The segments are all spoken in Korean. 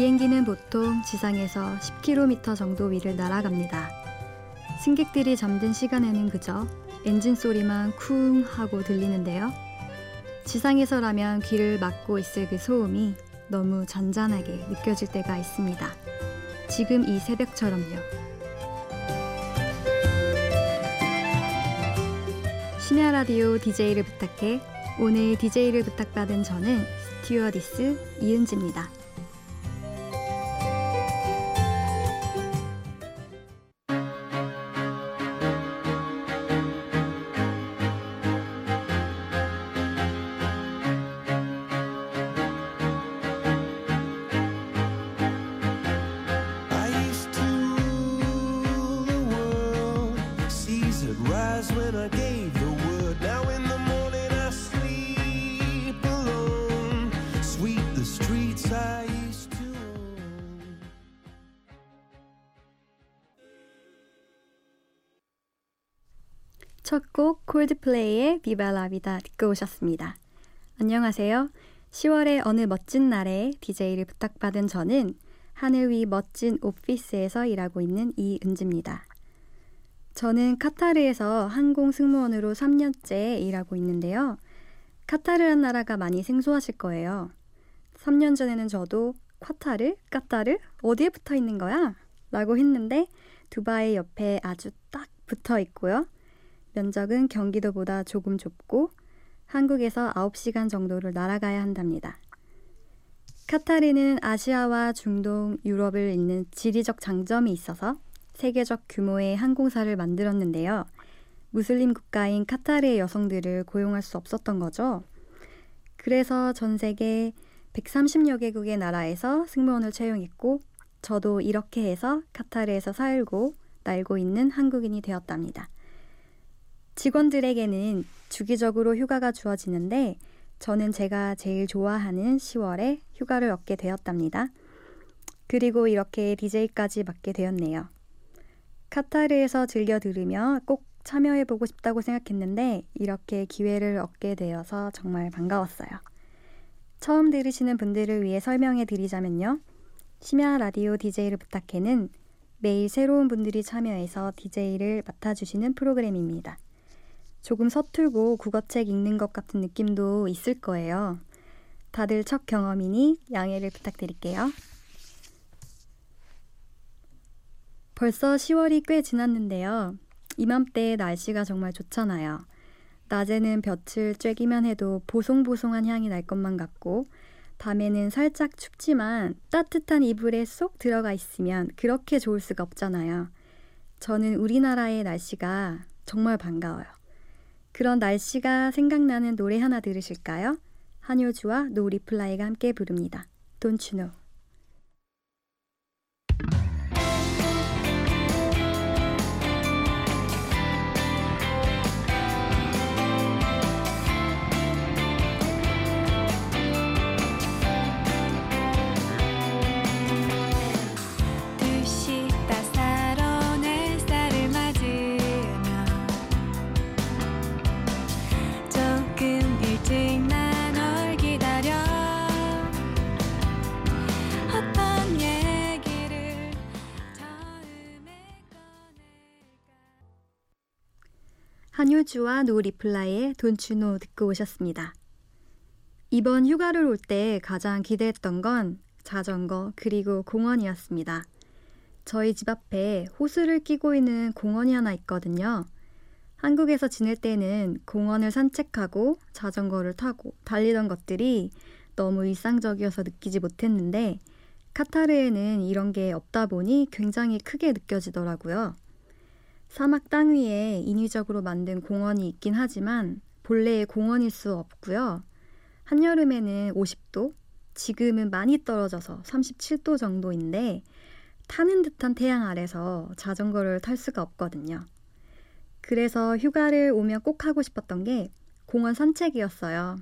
비행기는 보통 지상에서 10km 정도 위를 날아갑니다. 승객들이 잠든 시간에는 그저 엔진 소리만 쿵 하고 들리는데요. 지상에서라면 귀를 막고 있을 그 소음이 너무 잔잔하게 느껴질 때가 있습니다. 지금 이 새벽처럼요. 심야 라디오 DJ를 부탁해 오늘 DJ를 부탁받은 저는 스튜어디스 이은지입니다. 첫 곡 콜드플레이의 비바 라비다 듣고 오셨습니다. 안녕하세요. 10월의 어느 멋진 날에 DJ를 부탁받은 저는 하늘 위 멋진 오피스에서 일하고 있는 이은지입니다. 저는 카타르에서 항공 승무원으로 3년째 일하고 있는데요. 카타르란 나라가 많이 생소하실 거예요. 3년 전에는 저도 콰타르? 까타르? 어디에 붙어 있는 거야? 라고 했는데 두바이 옆에 아주 딱 붙어 있고요. 면적은 경기도보다 조금 좁고 한국에서 9시간 정도를 날아가야 한답니다. 카타르는 아시아와 중동, 유럽을 잇는 지리적 장점이 있어서 세계적 규모의 항공사를 만들었는데요. 무슬림 국가인 카타르의 여성들을 고용할 수 없었던 거죠. 그래서 전 세계 130여 개국의 나라에서 승무원을 채용했고, 저도 이렇게 해서 카타르에서 살고 날고 있는 한국인이 되었답니다. 직원들에게는 주기적으로 휴가가 주어지는데 저는 제가 제일 좋아하는 10월에 휴가를 얻게 되었답니다. 그리고 이렇게 DJ까지 맡게 되었네요. 카타르에서 즐겨 들으며 꼭 참여해보고 싶다고 생각했는데 이렇게 기회를 얻게 되어서 정말 반가웠어요. 처음 들으시는 분들을 위해 설명해 드리자면요. 심야 라디오 DJ를 부탁해는 매일 새로운 분들이 참여해서 DJ를 맡아주시는 프로그램입니다. 조금 서툴고 국어책 읽는 것 같은 느낌도 있을 거예요. 다들 첫 경험이니 양해를 부탁드릴게요. 벌써 10월이 꽤 지났는데요. 이맘때 날씨가 정말 좋잖아요. 낮에는 볕을 쬐기만 해도 보송보송한 향이 날 것만 같고, 밤에는 살짝 춥지만 따뜻한 이불에 쏙 들어가 있으면 그렇게 좋을 수가 없잖아요. 저는 우리나라의 날씨가 정말 반가워요. 그런 날씨가 생각나는 노래 하나 들으실까요? 한효주와 No Reply가 함께 부릅니다. Don't you know? No Reply의 Don't you know 듣고 오셨습니다. 이번 휴가를 올 때 가장 기대했던 건 자전거 그리고 공원이었습니다. 저희 집 앞에 호수를 끼고 있는 공원이 하나 있거든요. 한국에서 지낼 때는 공원을 산책하고 자전거를 타고 달리던 것들이 너무 일상적이어서 느끼지 못했는데 카타르에는 이런 게 없다 보니 굉장히 크게 느껴지더라고요. 사막 땅 위에 인위적으로 만든 공원이 있긴 하지만 본래의 공원일 수 없고요. 한여름에는 50도, 지금은 많이 떨어져서 37도 정도인데 타는 듯한 태양 아래서 자전거를 탈 수가 없거든요. 그래서 휴가를 오면 꼭 하고 싶었던 게 공원 산책이었어요.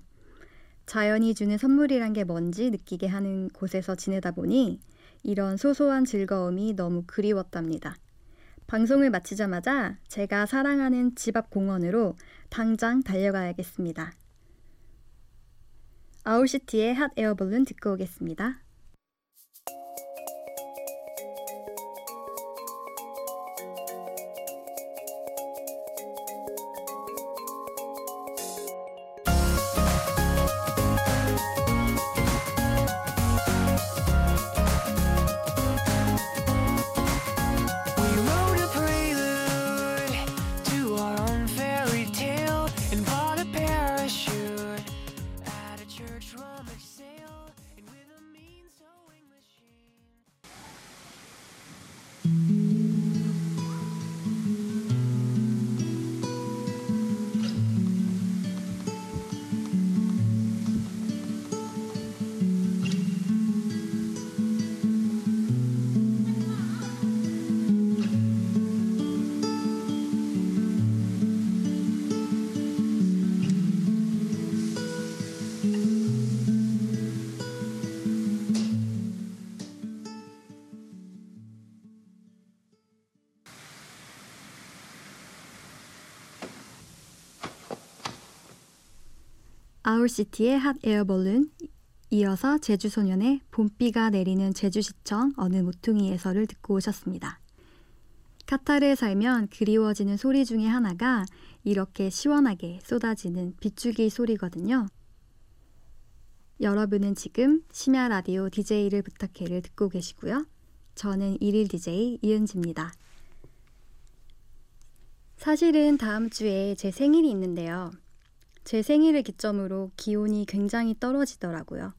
자연이 주는 선물이란 게 뭔지 느끼게 하는 곳에서 지내다 보니 이런 소소한 즐거움이 너무 그리웠답니다. 방송을 마치자마자 제가 사랑하는 집 앞 공원으로 당장 달려가야겠습니다. 아울시티의 핫 에어볼룬 듣고 오겠습니다. 아울시티의 핫 에어벌룬, 이어서 제주소년의 봄비가 내리는 제주시청 어느 모퉁이에서를 듣고 오셨습니다. 카타르에 살면 그리워지는 소리 중에 하나가 이렇게 시원하게 쏟아지는 빗줄기 소리거든요. 여러분은 지금 심야 라디오 DJ를 부탁해를 듣고 계시고요. 저는 일일 DJ 이은지입니다. 사실은 다음 주에 제 생일이 있는데요. 제 생일을 기점으로 기온이 굉장히 떨어지더라고요.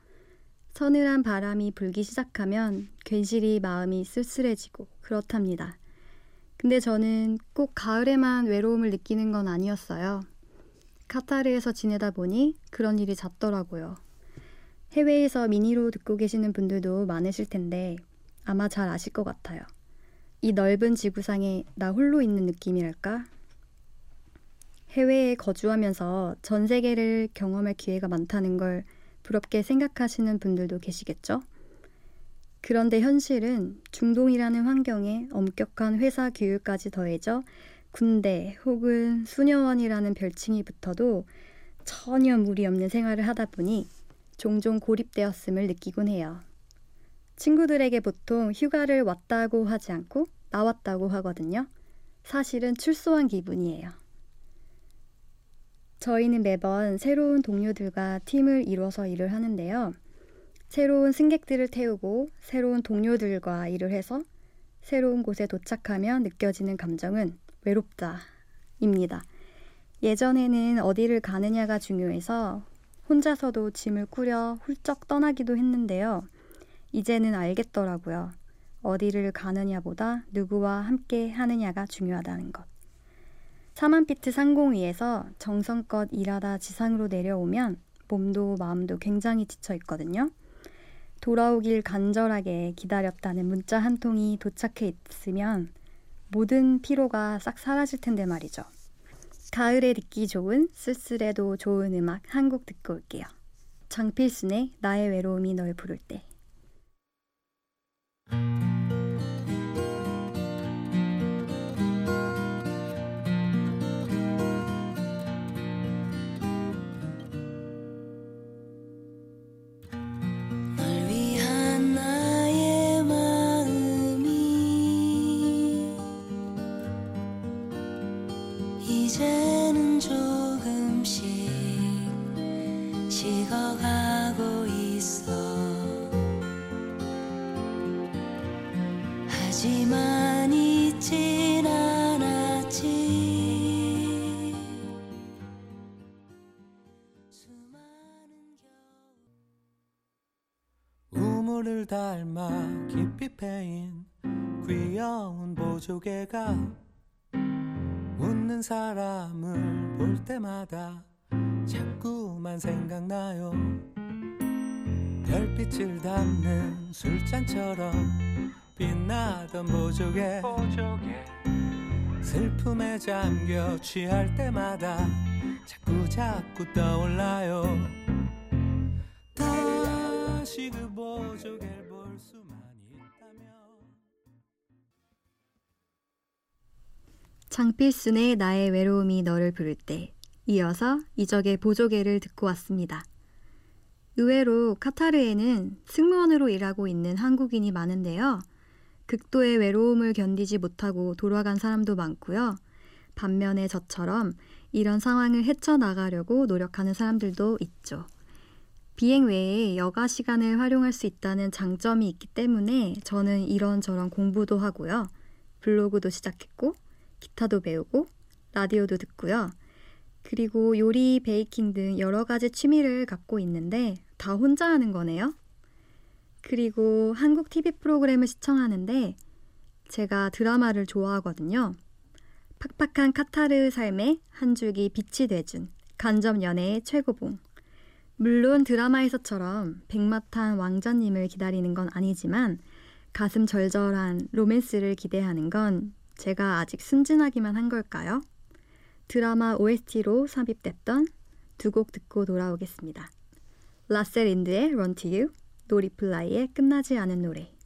서늘한 바람이 불기 시작하면 괜시리 마음이 쓸쓸해지고 그렇답니다. 근데 저는 꼭 가을에만 외로움을 느끼는 건 아니었어요. 카타르에서 지내다 보니 그런 일이 잦더라고요. 해외에서 미니로 듣고 계시는 분들도 많으실 텐데 아마 잘 아실 것 같아요. 이 넓은 지구상에 나 홀로 있는 느낌이랄까? 해외에 거주하면서 전 세계를 경험할 기회가 많다는 걸 부럽게 생각하시는 분들도 계시겠죠? 그런데 현실은 중동이라는 환경에 엄격한 회사 규율까지 더해져 군대 혹은 수녀원이라는 별칭이 붙어도 전혀 무리 없는 생활을 하다 보니 종종 고립되었음을 느끼곤 해요. 친구들에게 보통 휴가를 왔다고 하지 않고 나왔다고 하거든요. 사실은 출소한 기분이에요. 저희는 매번 새로운 동료들과 팀을 이뤄서 일을 하는데요. 새로운 승객들을 태우고 새로운 동료들과 일을 해서 새로운 곳에 도착하면 느껴지는 감정은 외롭다입니다. 예전에는 어디를 가느냐가 중요해서 혼자서도 짐을 꾸려 훌쩍 떠나기도 했는데요. 이제는 알겠더라고요. 어디를 가느냐보다 누구와 함께 하느냐가 중요하다는 것. 4만피트 상공위에서 정성껏 일하다 지상으로 내려오면 몸도 마음도 굉장히 지쳐 있거든요. 돌아오길 간절하게 기다렸다는 문자 한 통이 도착해 있으면 모든 피로가 싹 사라질 텐데 말이죠. 가을에 듣기 좋은 쓸쓸해도 좋은 음악 한 곡 듣고 올게요. 장필순의 나의 외로움이 널 부를 때. 하지만 잊진 않았지. 우물을 닮아 깊이 패인 귀여운 보조개가 웃는 사람을 볼 때마다 자꾸만 생각나요. 별빛을 담는 술잔처럼 빛나던 보조개 슬픔에 잠겨 취할 때마다 자꾸 자꾸 떠올라요 다시 그 보조개를 볼 수만 있다면 장필순의 나의 외로움이 너를 부를 때 이어서 이적의 보조개를 듣고 왔습니다. 의외로 카타르에는 승무원으로 일하고 있는 한국인이 많은데요. 극도의 외로움을 견디지 못하고 돌아간 사람도 많고요. 반면에 저처럼 이런 상황을 헤쳐나가려고 노력하는 사람들도 있죠. 비행 외에 여가 시간을 활용할 수 있다는 장점이 있기 때문에 저는 이런저런 공부도 하고요. 블로그도 시작했고, 기타도 배우고, 라디오도 듣고요. 그리고 요리, 베이킹 등 여러 가지 취미를 갖고 있는데 다 혼자 하는 거네요. 그리고 한국 TV 프로그램을 시청하는데 제가 드라마를 좋아하거든요. 팍팍한 카타르 삶에 한 줄기 빛이 돼준 간접 연애의 최고봉. 물론 드라마에서처럼 백마탄 왕자님을 기다리는 건 아니지만 가슴 절절한 로맨스를 기대하는 건 제가 아직 순진하기만 한 걸까요? 드라마 OST로 삽입됐던 두 곡 듣고 돌아오겠습니다. Lasse Lindh의 Run to You, No Reply의 끝나지 않은 노래.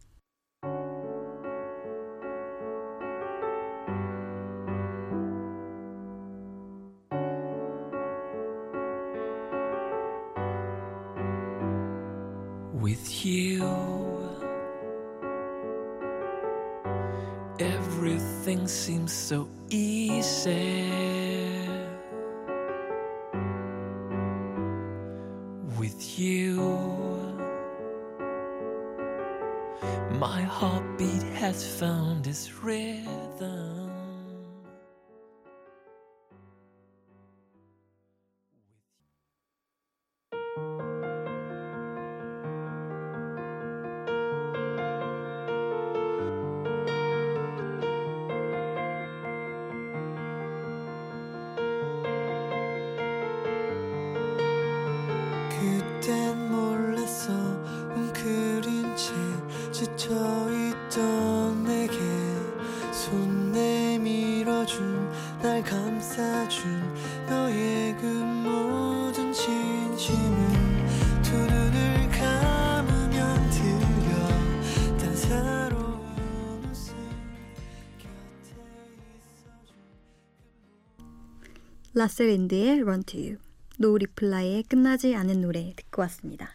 Lasse Lindh의 Run to You, No Reply의 끝나지 않은 노래 듣고 왔습니다.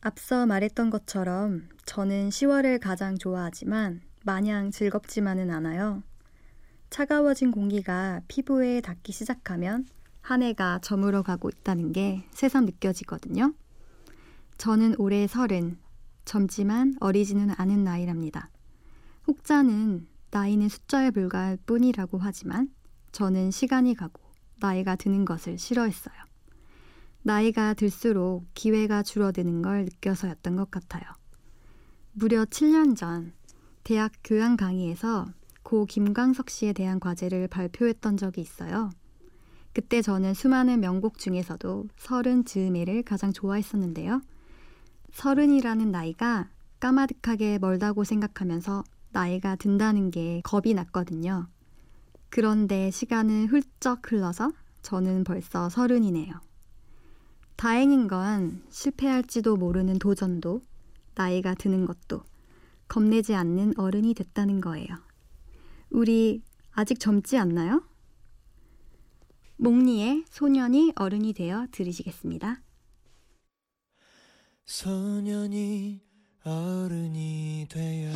앞서 말했던 것처럼 저는 10월을 가장 좋아하지만 마냥 즐겁지만은 않아요. 차가워진 공기가 피부에 닿기 시작하면 한 해가 저물어 가고 있다는 게 새삼 느껴지거든요. 저는 올해 서른, 젊지만 어리지는 않은 나이랍니다. 혹자는 나이는 숫자에 불과할 뿐이라고 하지만 저는 시간이 가고 나이가 드는 것을 싫어했어요. 나이가 들수록 기회가 줄어드는 걸 느껴서였던 것 같아요. 무려 7년 전 대학 교양 강의에서 고 김광석 씨에 대한 과제를 발표했던 적이 있어요. 그때 저는 수많은 명곡 중에서도 서른 즈음에를 가장 좋아했었는데요. 서른이라는 나이가 까마득하게 멀다고 생각하면서 나이가 든다는 게 겁이 났거든요. 그런데 시간은 훌쩍 흘러서 저는 벌써 서른이네요. 다행인 건 실패할지도 모르는 도전도 나이가 드는 것도 겁내지 않는 어른이 됐다는 거예요. 우리 아직 젊지 않나요? 몽니의 소년이 어른이 되어 들으시겠습니다. 소년이 어른이 되어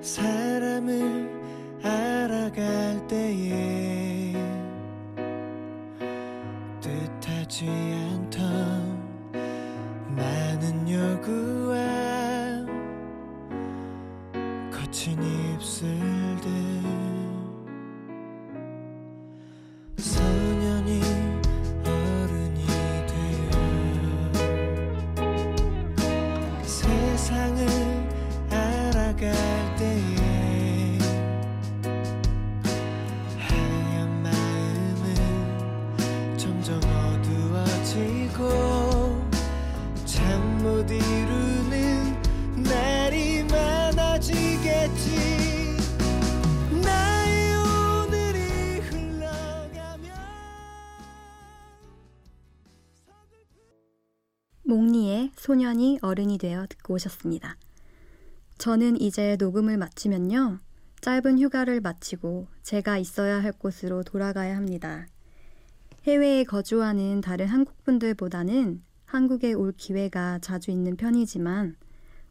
사람을 알아갈 때에 뜻하지 않던 많은 요구와 거친 입술들 소년이 어른이 되어 듣고 오셨습니다. 저는 이제 녹음을 마치면요. 짧은 휴가를 마치고 제가 있어야 할 곳으로 돌아가야 합니다. 해외에 거주하는 다른 한국분들보다는 한국에 올 기회가 자주 있는 편이지만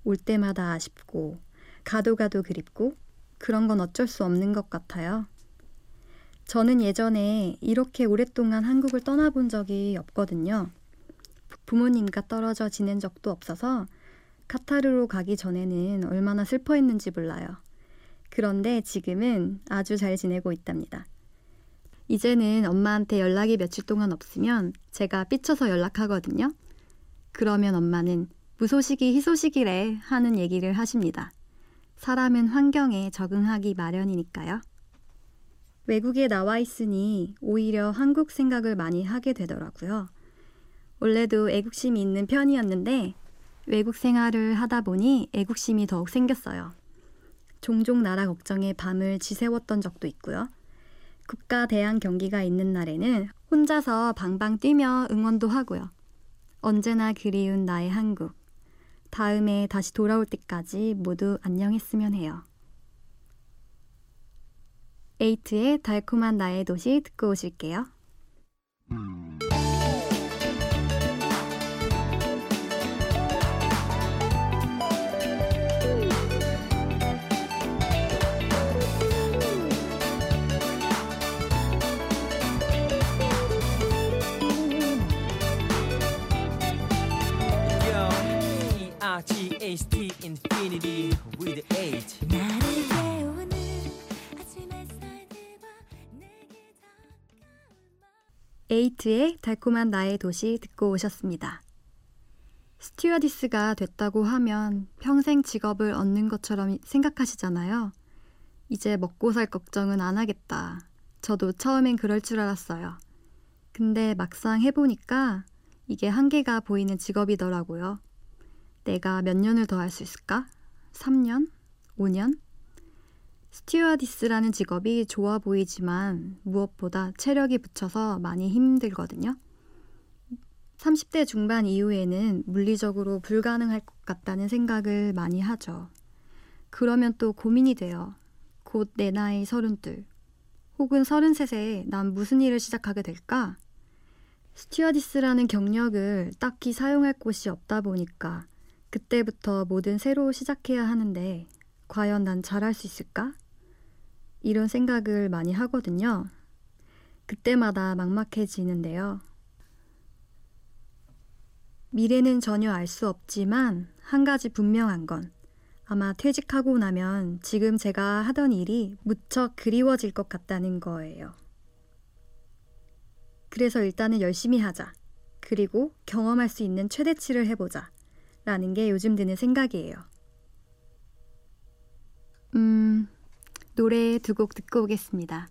올 때마다 아쉽고 가도 가도 그립고 그런 건 어쩔 수 없는 것 같아요. 저는 예전에 이렇게 오랫동안 한국을 떠나본 적이 없거든요. 부모님과 떨어져 지낸 적도 없어서 카타르로 가기 전에는 얼마나 슬퍼했는지 몰라요. 그런데 지금은 아주 잘 지내고 있답니다. 이제는 엄마한테 연락이 며칠 동안 없으면 제가 삐쳐서 연락하거든요. 그러면 엄마는 무소식이 희소식이래 하는 얘기를 하십니다. 사람은 환경에 적응하기 마련이니까요. 외국에 나와 있으니 오히려 한국 생각을 많이 하게 되더라고요. 원래도 애국심이 있는 편이었는데 외국 생활을 하다 보니 애국심이 더욱 생겼어요. 종종 나라 걱정에 밤을 지새웠던 적도 있고요. 국가 대항 경기가 있는 날에는 혼자서 방방 뛰며 응원도 하고요. 언제나 그리운 나의 한국. 다음에 다시 돌아올 때까지 모두 안녕했으면 해요. 에이트의 달콤한 나의 도시 듣고 오실게요. 에이트의 달콤한 나의 도시 듣고 오셨습니다. 스튜어디스가 됐다고 하면 평생 직업을 얻는 것처럼 생각하시잖아요. 이제 먹고 살 걱정은 안 하겠다. 저도 처음엔 그럴 줄 알았어요. 근데 막상 해보니까 이게 한계가 보이는 직업이더라고요. 내가 몇 년을 더 할 수 있을까? 3년? 5년? 스튜어디스라는 직업이 좋아 보이지만 무엇보다 체력이 붙여서 많이 힘들거든요. 30대 중반 이후에는 물리적으로 불가능할 것 같다는 생각을 많이 하죠. 그러면 또 고민이 돼요. 곧 내 나이 서른둘. 혹은 서른셋에 난 무슨 일을 시작하게 될까? 스튜어디스라는 경력을 딱히 사용할 곳이 없다 보니까 그때부터 뭐든 새로 시작해야 하는데 과연 난 잘할 수 있을까? 이런 생각을 많이 하거든요. 그때마다 막막해지는데요. 미래는 전혀 알 수 없지만 한 가지 분명한 건 아마 퇴직하고 나면 지금 제가 하던 일이 무척 그리워질 것 같다는 거예요. 그래서 일단은 열심히 하자. 그리고 경험할 수 있는 최대치를 해보자. 라는 게 요즘 드는 생각이에요. 음, 노래 두 곡 듣고 오겠습니다.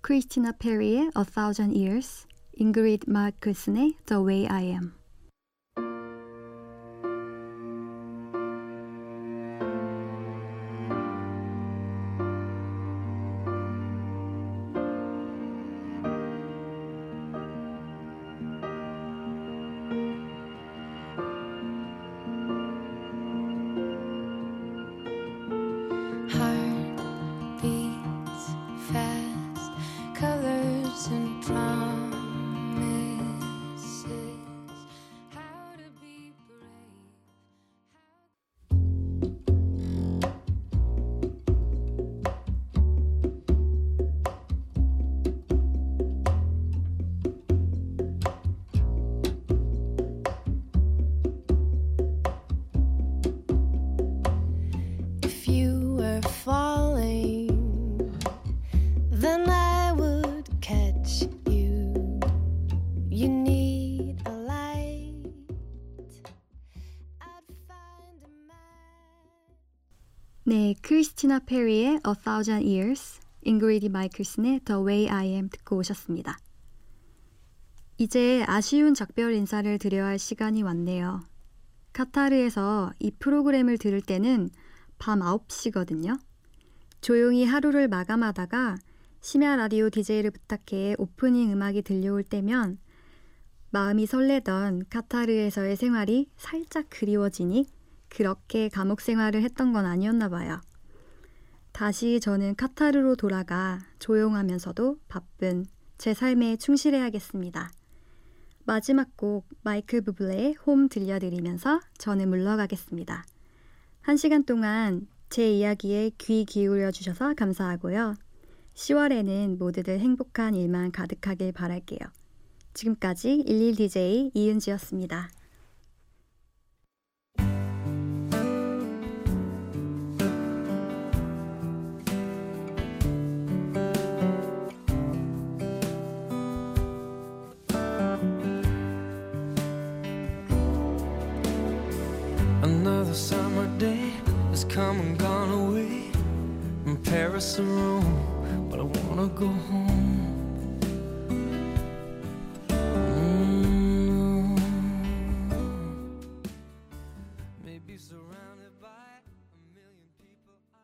크리스티나 페리의 A Thousand Years, 잉그리드 마크슨의 The Way I Am. 티나 페리의 A Thousand Years, 잉그리디 마이클슨의 The Way I Am 듣고 오셨습니다. 이제 아쉬운 작별 인사를 드려야 할 시간이 왔네요. 카타르에서 이 프로그램을 들을 때는 밤 9시거든요. 조용히 하루를 마감하다가 심야 라디오 DJ를 부탁해 오프닝 음악이 들려올 때면 마음이 설레던 카타르에서의 생활이 살짝 그리워지니 그렇게 감옥 생활을 했던 건 아니었나 봐요. 다시 저는 카타르로 돌아가 조용하면서도 바쁜 제 삶에 충실해야겠습니다. 마지막 곡 마이클 부블레의 홈 들려드리면서 저는 물러가겠습니다. 한 시간 동안 제 이야기에 귀 기울여 주셔서 감사하고요. 10월에는 모두들 행복한 일만 가득하길 바랄게요. 지금까지 11DJ 이은지였습니다. Day has come and gone away from Paris or Rome, but I wanna go home.